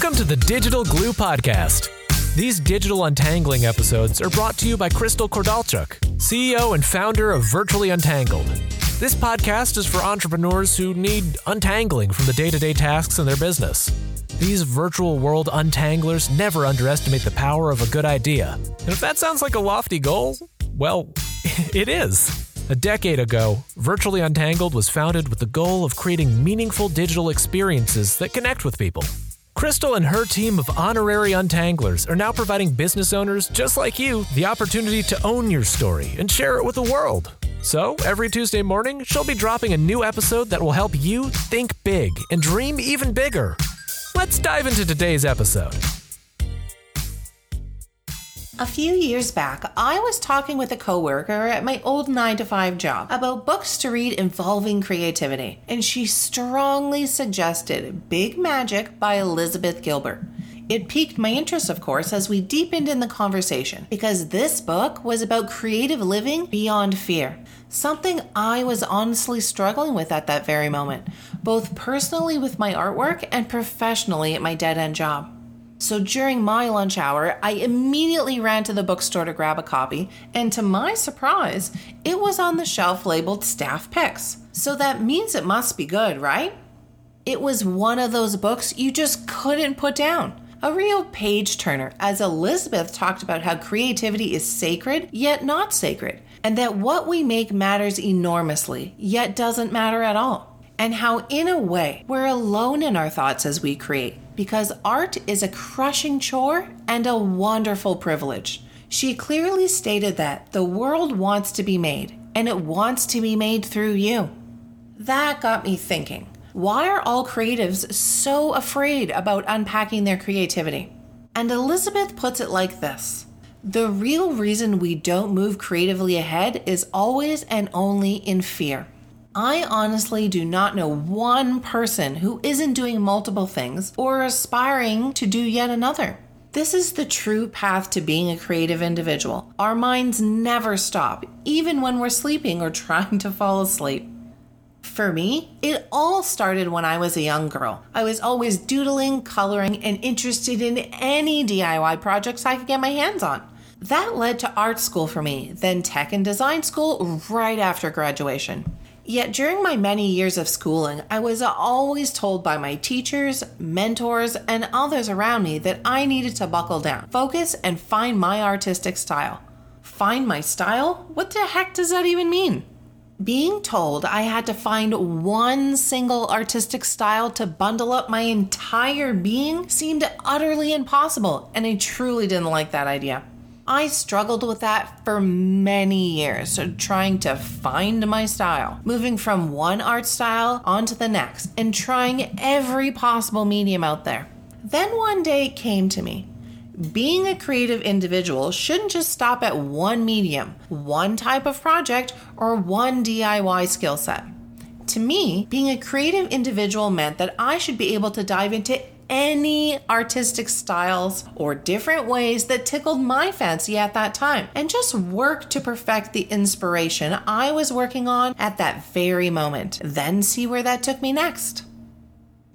Welcome to the Digital Glue Podcast. These digital untangling episodes are brought to you by Crystal Kordalchuk, CEO and founder of Virtually Untangled. This podcast is for entrepreneurs who need untangling from the day to day tasks in their business. These virtual world untanglers never underestimate the power of a good idea. And if that sounds like a lofty goal, well, it is. A decade ago, Virtually Untangled was founded with the goal of creating meaningful digital experiences that connect with people. Crystal and her team of honorary untanglers are now providing business owners just like you the opportunity to own your story and share it with the world. So, every Tuesday morning, she'll be dropping a new episode that will help you think big and dream even bigger. Let's dive into today's episode. A few years back, I was talking with a coworker at my old 9 to 5 job about books to read involving creativity, and she strongly suggested Big Magic by Elizabeth Gilbert. It piqued my interest, of course, as we deepened in the conversation, because this book was about creative living beyond fear. Something I was honestly struggling with at that very moment, both personally with my artwork and professionally at my dead end job. So during my lunch hour, I immediately ran to the bookstore to grab a copy, and to my surprise, it was on the shelf labeled staff picks. So that means it must be good, right? It was one of those books you just couldn't put down. A real page turner, as Elizabeth talked about how creativity is sacred, yet not sacred, and that what we make matters enormously, yet doesn't matter at all. And how, in a way, we're alone in our thoughts as we create because art is a crushing chore and a wonderful privilege. She clearly stated that the world wants to be made, and it wants to be made through you. That got me thinking why are all creatives so afraid about unpacking their creativity? And Elizabeth puts it like this The real reason we don't move creatively ahead is always and only in fear. I honestly do not know one person who isn't doing multiple things or aspiring to do yet another. This is the true path to being a creative individual. Our minds never stop, even when we're sleeping or trying to fall asleep. For me, it all started when I was a young girl. I was always doodling, coloring, and interested in any DIY projects I could get my hands on. That led to art school for me, then tech and design school right after graduation. Yet during my many years of schooling, I was always told by my teachers, mentors, and others around me that I needed to buckle down, focus, and find my artistic style. Find my style? What the heck does that even mean? Being told I had to find one single artistic style to bundle up my entire being seemed utterly impossible, and I truly didn't like that idea. I struggled with that for many years, trying to find my style, moving from one art style onto the next, and trying every possible medium out there. Then one day it came to me. Being a creative individual shouldn't just stop at one medium, one type of project, or one DIY skill set. To me, being a creative individual meant that I should be able to dive into any artistic styles or different ways that tickled my fancy at that time and just work to perfect the inspiration I was working on at that very moment, then see where that took me next.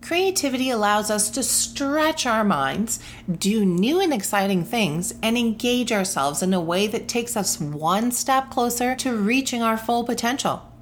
Creativity allows us to stretch our minds, do new and exciting things, and engage ourselves in a way that takes us one step closer to reaching our full potential.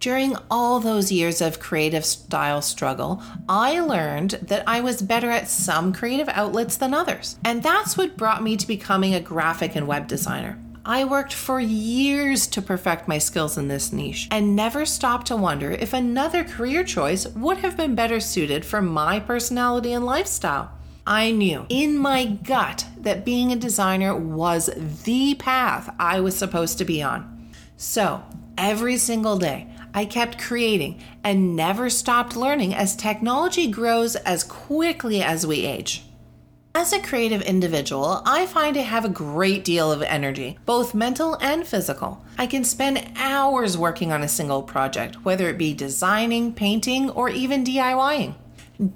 During all those years of creative style struggle, I learned that I was better at some creative outlets than others. And that's what brought me to becoming a graphic and web designer. I worked for years to perfect my skills in this niche and never stopped to wonder if another career choice would have been better suited for my personality and lifestyle. I knew in my gut that being a designer was the path I was supposed to be on. So, every single day, I kept creating and never stopped learning as technology grows as quickly as we age. As a creative individual, I find I have a great deal of energy, both mental and physical. I can spend hours working on a single project, whether it be designing, painting, or even DIYing.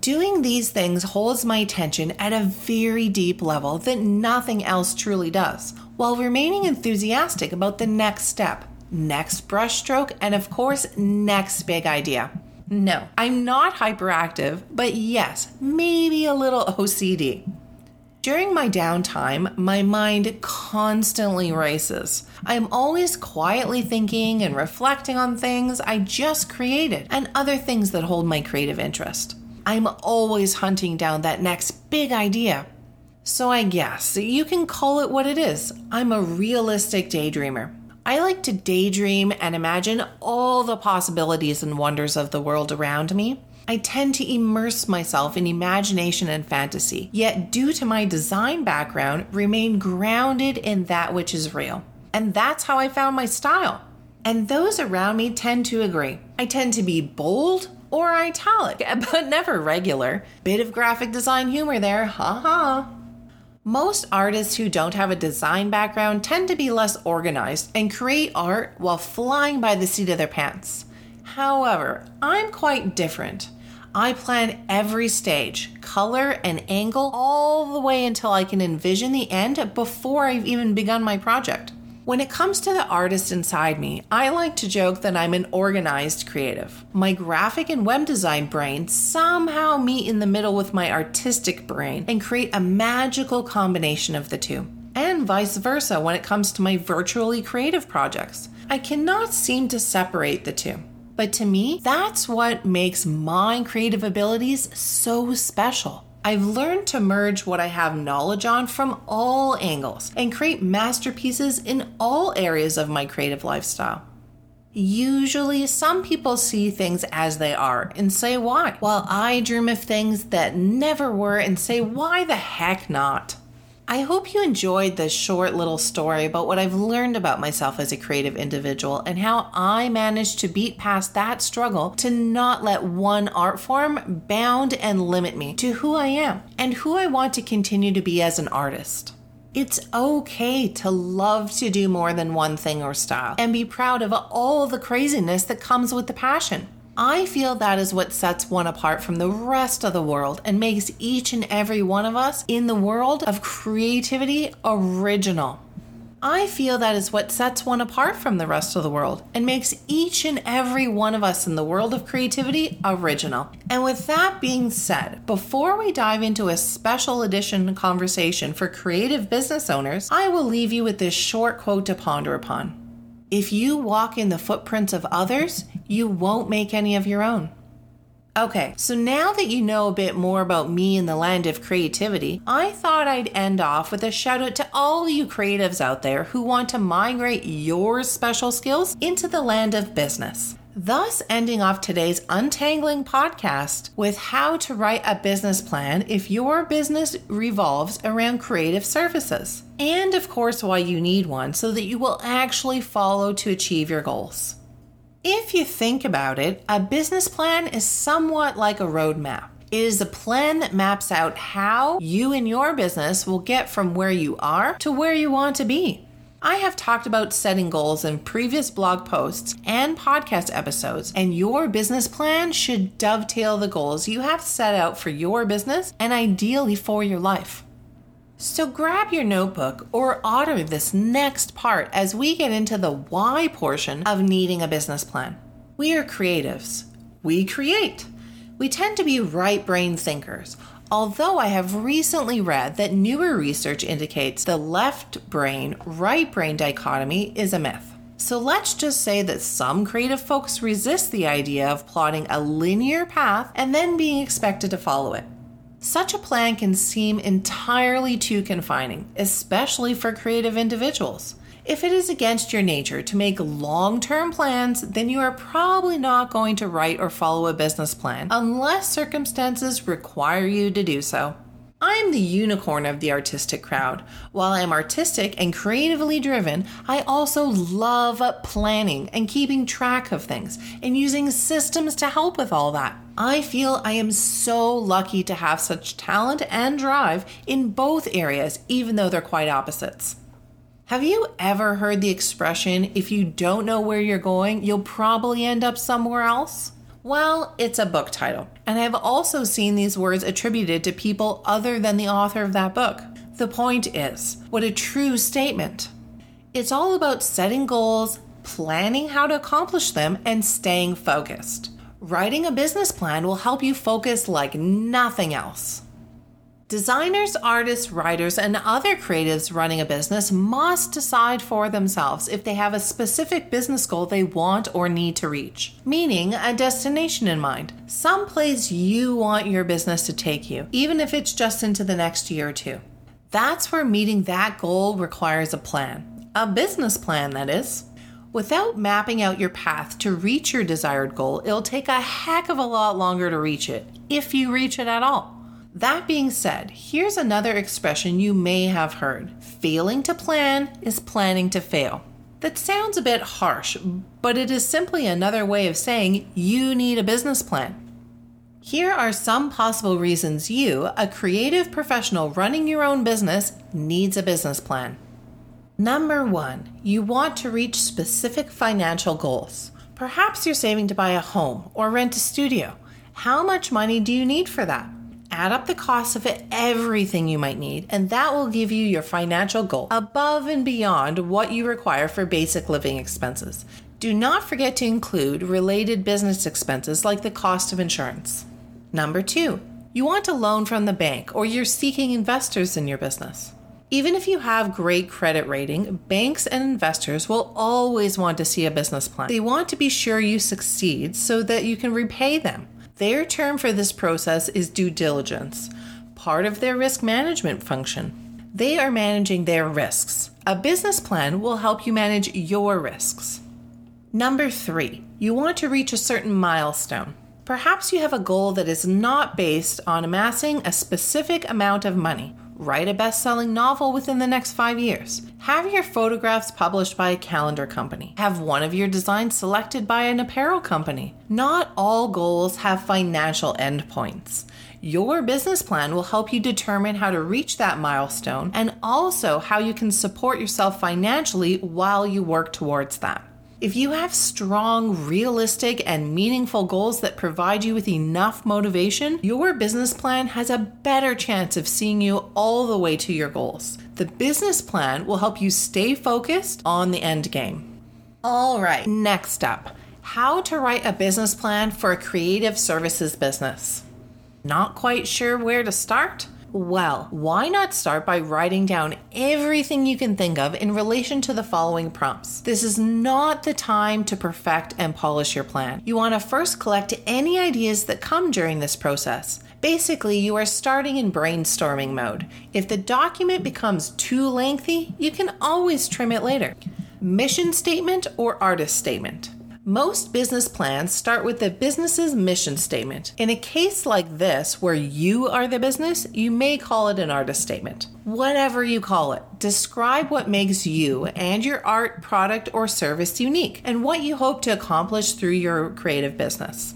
Doing these things holds my attention at a very deep level that nothing else truly does, while remaining enthusiastic about the next step next brushstroke, and of course, next big idea. No, I'm not hyperactive, but yes, maybe a little OCD. During my downtime, my mind constantly races. I'm always quietly thinking and reflecting on things I just created and other things that hold my creative interest. I'm always hunting down that next big idea. So I guess you can call it what it is. I'm a realistic daydreamer. I like to daydream and imagine all the possibilities and wonders of the world around me. I tend to immerse myself in imagination and fantasy, yet, due to my design background, remain grounded in that which is real. And that's how I found my style. And those around me tend to agree. I tend to be bold or italic, but never regular. Bit of graphic design humor there, haha. Most artists who don't have a design background tend to be less organized and create art while flying by the seat of their pants. However, I'm quite different. I plan every stage, color, and angle all the way until I can envision the end before I've even begun my project. When it comes to the artist inside me, I like to joke that I'm an organized creative. My graphic and web design brain somehow meet in the middle with my artistic brain and create a magical combination of the two. And vice versa when it comes to my virtually creative projects. I cannot seem to separate the two. But to me, that's what makes my creative abilities so special. I've learned to merge what I have knowledge on from all angles and create masterpieces in all areas of my creative lifestyle. Usually, some people see things as they are and say why, while I dream of things that never were and say why the heck not. I hope you enjoyed this short little story about what I've learned about myself as a creative individual and how I managed to beat past that struggle to not let one art form bound and limit me to who I am and who I want to continue to be as an artist. It's okay to love to do more than one thing or style and be proud of all the craziness that comes with the passion. I feel that is what sets one apart from the rest of the world and makes each and every one of us in the world of creativity original. I feel that is what sets one apart from the rest of the world and makes each and every one of us in the world of creativity original. And with that being said, before we dive into a special edition conversation for creative business owners, I will leave you with this short quote to ponder upon. If you walk in the footprints of others, you won't make any of your own. Okay, so now that you know a bit more about me in the land of creativity, I thought I'd end off with a shout out to all you creatives out there who want to migrate your special skills into the land of business. Thus, ending off today's Untangling podcast with how to write a business plan if your business revolves around creative services. And of course, why you need one so that you will actually follow to achieve your goals. If you think about it, a business plan is somewhat like a roadmap. It is a plan that maps out how you and your business will get from where you are to where you want to be. I have talked about setting goals in previous blog posts and podcast episodes, and your business plan should dovetail the goals you have set out for your business and ideally for your life. So grab your notebook or auto this next part as we get into the why portion of needing a business plan. We are creatives. We create. We tend to be right brain thinkers Although I have recently read that newer research indicates the left brain right brain dichotomy is a myth. So let's just say that some creative folks resist the idea of plotting a linear path and then being expected to follow it. Such a plan can seem entirely too confining, especially for creative individuals. If it is against your nature to make long term plans, then you are probably not going to write or follow a business plan unless circumstances require you to do so. I'm the unicorn of the artistic crowd. While I'm artistic and creatively driven, I also love planning and keeping track of things and using systems to help with all that. I feel I am so lucky to have such talent and drive in both areas, even though they're quite opposites. Have you ever heard the expression, if you don't know where you're going, you'll probably end up somewhere else? Well, it's a book title, and I've also seen these words attributed to people other than the author of that book. The point is, what a true statement. It's all about setting goals, planning how to accomplish them, and staying focused. Writing a business plan will help you focus like nothing else. Designers, artists, writers, and other creatives running a business must decide for themselves if they have a specific business goal they want or need to reach, meaning a destination in mind, some place you want your business to take you, even if it's just into the next year or two. That's where meeting that goal requires a plan, a business plan, that is. Without mapping out your path to reach your desired goal, it'll take a heck of a lot longer to reach it, if you reach it at all. That being said, here's another expression you may have heard failing to plan is planning to fail. That sounds a bit harsh, but it is simply another way of saying you need a business plan. Here are some possible reasons you, a creative professional running your own business, needs a business plan. Number one, you want to reach specific financial goals. Perhaps you're saving to buy a home or rent a studio. How much money do you need for that? Add up the cost of it, everything you might need, and that will give you your financial goal above and beyond what you require for basic living expenses. Do not forget to include related business expenses like the cost of insurance. Number two, you want a loan from the bank or you're seeking investors in your business. Even if you have great credit rating, banks and investors will always want to see a business plan. They want to be sure you succeed so that you can repay them. Their term for this process is due diligence, part of their risk management function. They are managing their risks. A business plan will help you manage your risks. Number three, you want to reach a certain milestone. Perhaps you have a goal that is not based on amassing a specific amount of money write a best selling novel within the next five years, have your photographs published by a calendar company, have one of your designs selected by an apparel company. Not all goals have financial endpoints. Your business plan will help you determine how to reach that milestone and also how you can support yourself financially while you work towards that. If you have strong, realistic, and meaningful goals that provide you with enough motivation, your business plan has a better chance of seeing you all the way to your goals. The business plan will help you stay focused on the end game. All right, next up how to write a business plan for a creative services business. Not quite sure where to start? Well, why not start by writing down everything you can think of in relation to the following prompts? This is not the time to perfect and polish your plan. You want to first collect any ideas that come during this process. Basically, you are starting in brainstorming mode. If the document becomes too lengthy, you can always trim it later. Mission statement or artist statement. Most business plans start with the business's mission statement. In a case like this, where you are the business, you may call it an artist statement. Whatever you call it, describe what makes you and your art, product, or service unique and what you hope to accomplish through your creative business.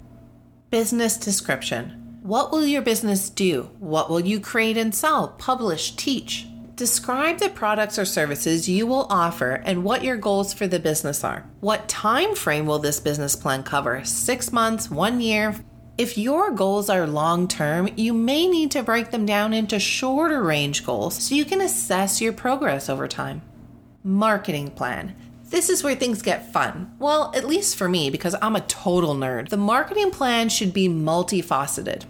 Business description. What will your business do? What will you create and sell, publish, teach? Describe the products or services you will offer and what your goals for the business are. What time frame will this business plan cover? 6 months, 1 year? If your goals are long term, you may need to break them down into shorter range goals so you can assess your progress over time. Marketing plan. This is where things get fun. Well, at least for me, because I'm a total nerd. The marketing plan should be multifaceted.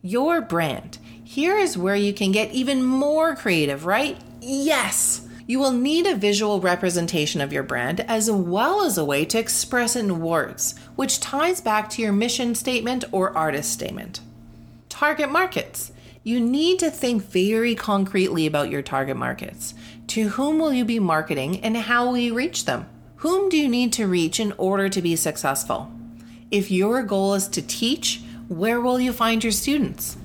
Your brand. Here is where you can get even more creative, right? Yes! You will need a visual representation of your brand as well as a way to express it in words, which ties back to your mission statement or artist statement. Target markets. You need to think very concretely about your target markets. To whom will you be marketing and how will you reach them? Whom do you need to reach in order to be successful? If your goal is to teach, where will you find your students?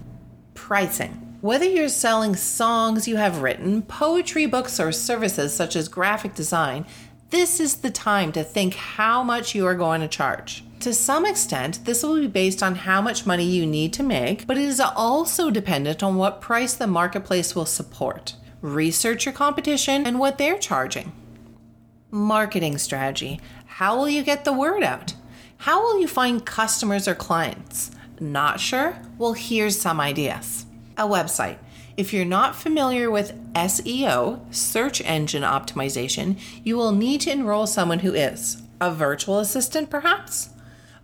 Pricing. Whether you're selling songs you have written, poetry books, or services such as graphic design, this is the time to think how much you are going to charge. To some extent, this will be based on how much money you need to make, but it is also dependent on what price the marketplace will support. Research your competition and what they're charging. Marketing strategy. How will you get the word out? How will you find customers or clients? Not sure? Well, here's some ideas. A website. If you're not familiar with SEO, search engine optimization, you will need to enroll someone who is. A virtual assistant, perhaps?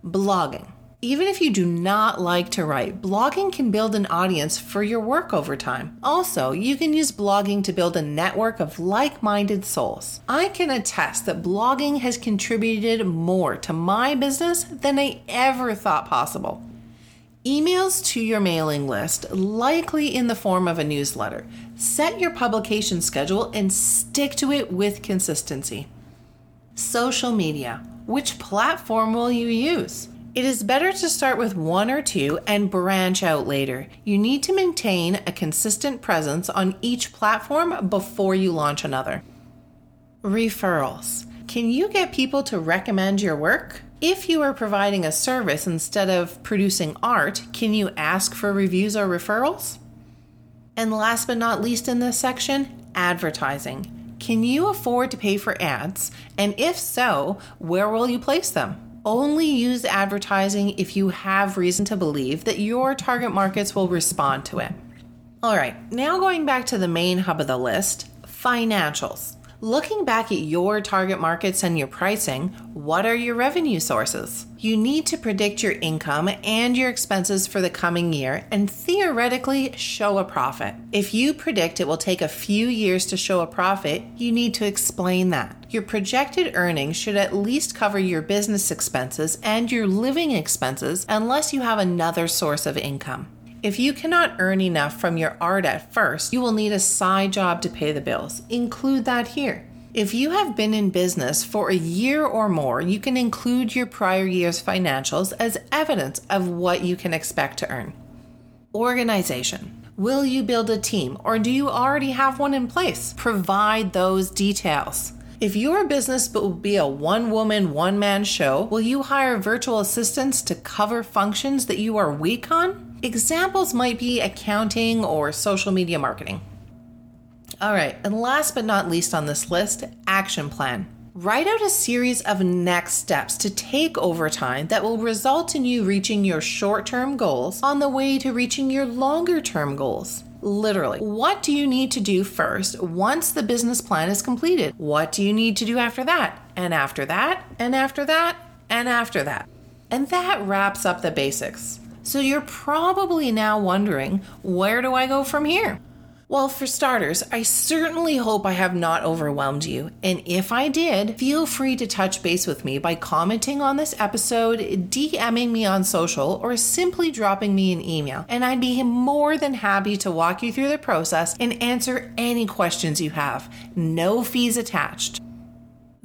Blogging. Even if you do not like to write, blogging can build an audience for your work over time. Also, you can use blogging to build a network of like minded souls. I can attest that blogging has contributed more to my business than I ever thought possible. Emails to your mailing list, likely in the form of a newsletter. Set your publication schedule and stick to it with consistency. Social media. Which platform will you use? It is better to start with one or two and branch out later. You need to maintain a consistent presence on each platform before you launch another. Referrals. Can you get people to recommend your work? If you are providing a service instead of producing art, can you ask for reviews or referrals? And last but not least in this section, advertising. Can you afford to pay for ads? And if so, where will you place them? Only use advertising if you have reason to believe that your target markets will respond to it. All right, now going back to the main hub of the list financials. Looking back at your target markets and your pricing, what are your revenue sources? You need to predict your income and your expenses for the coming year and theoretically show a profit. If you predict it will take a few years to show a profit, you need to explain that. Your projected earnings should at least cover your business expenses and your living expenses unless you have another source of income. If you cannot earn enough from your art at first, you will need a side job to pay the bills. Include that here. If you have been in business for a year or more, you can include your prior year's financials as evidence of what you can expect to earn. Organization. Will you build a team or do you already have one in place? Provide those details. If your business will be a one woman, one man show, will you hire virtual assistants to cover functions that you are weak on? Examples might be accounting or social media marketing. All right, and last but not least on this list, action plan. Write out a series of next steps to take over time that will result in you reaching your short term goals on the way to reaching your longer term goals. Literally, what do you need to do first once the business plan is completed? What do you need to do after that? And after that? And after that? And after that? And that wraps up the basics. So you're probably now wondering, where do I go from here? Well, for starters, I certainly hope I have not overwhelmed you. And if I did, feel free to touch base with me by commenting on this episode, DMing me on social, or simply dropping me an email. And I'd be more than happy to walk you through the process and answer any questions you have. No fees attached.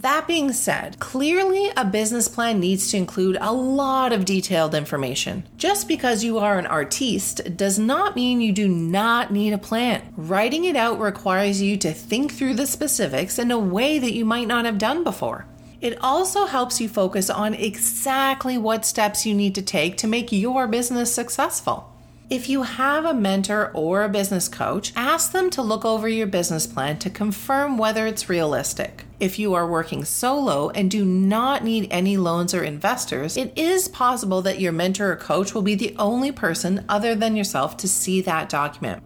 That being said, clearly a business plan needs to include a lot of detailed information. Just because you are an artiste does not mean you do not need a plan. Writing it out requires you to think through the specifics in a way that you might not have done before. It also helps you focus on exactly what steps you need to take to make your business successful. If you have a mentor or a business coach, ask them to look over your business plan to confirm whether it's realistic. If you are working solo and do not need any loans or investors, it is possible that your mentor or coach will be the only person other than yourself to see that document.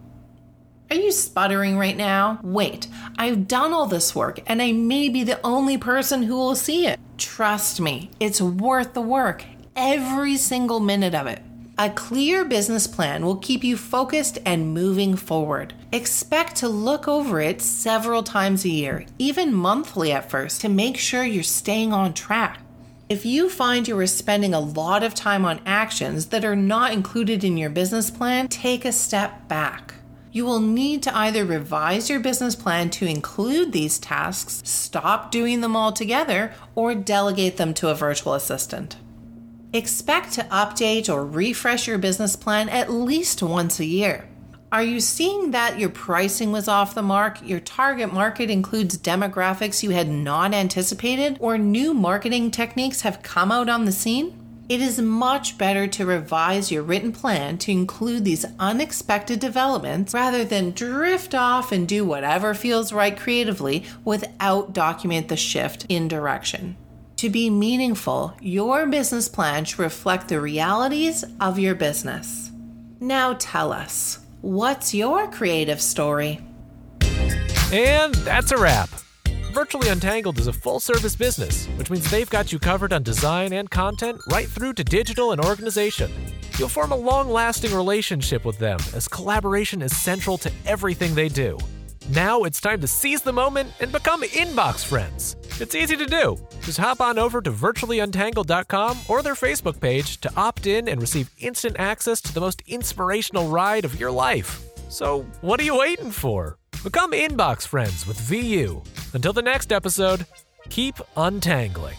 Are you sputtering right now? Wait, I've done all this work and I may be the only person who will see it. Trust me, it's worth the work, every single minute of it. A clear business plan will keep you focused and moving forward. Expect to look over it several times a year, even monthly at first, to make sure you're staying on track. If you find you are spending a lot of time on actions that are not included in your business plan, take a step back. You will need to either revise your business plan to include these tasks, stop doing them altogether, or delegate them to a virtual assistant. Expect to update or refresh your business plan at least once a year. Are you seeing that your pricing was off the mark, your target market includes demographics you had not anticipated, or new marketing techniques have come out on the scene? It is much better to revise your written plan to include these unexpected developments rather than drift off and do whatever feels right creatively without document the shift in direction. To be meaningful, your business plan should reflect the realities of your business. Now tell us, what's your creative story? And that's a wrap. Virtually Untangled is a full service business, which means they've got you covered on design and content right through to digital and organization. You'll form a long lasting relationship with them as collaboration is central to everything they do. Now it's time to seize the moment and become inbox friends. It's easy to do. Just hop on over to virtuallyuntangled.com or their Facebook page to opt in and receive instant access to the most inspirational ride of your life. So, what are you waiting for? Become inbox friends with VU. Until the next episode, keep untangling.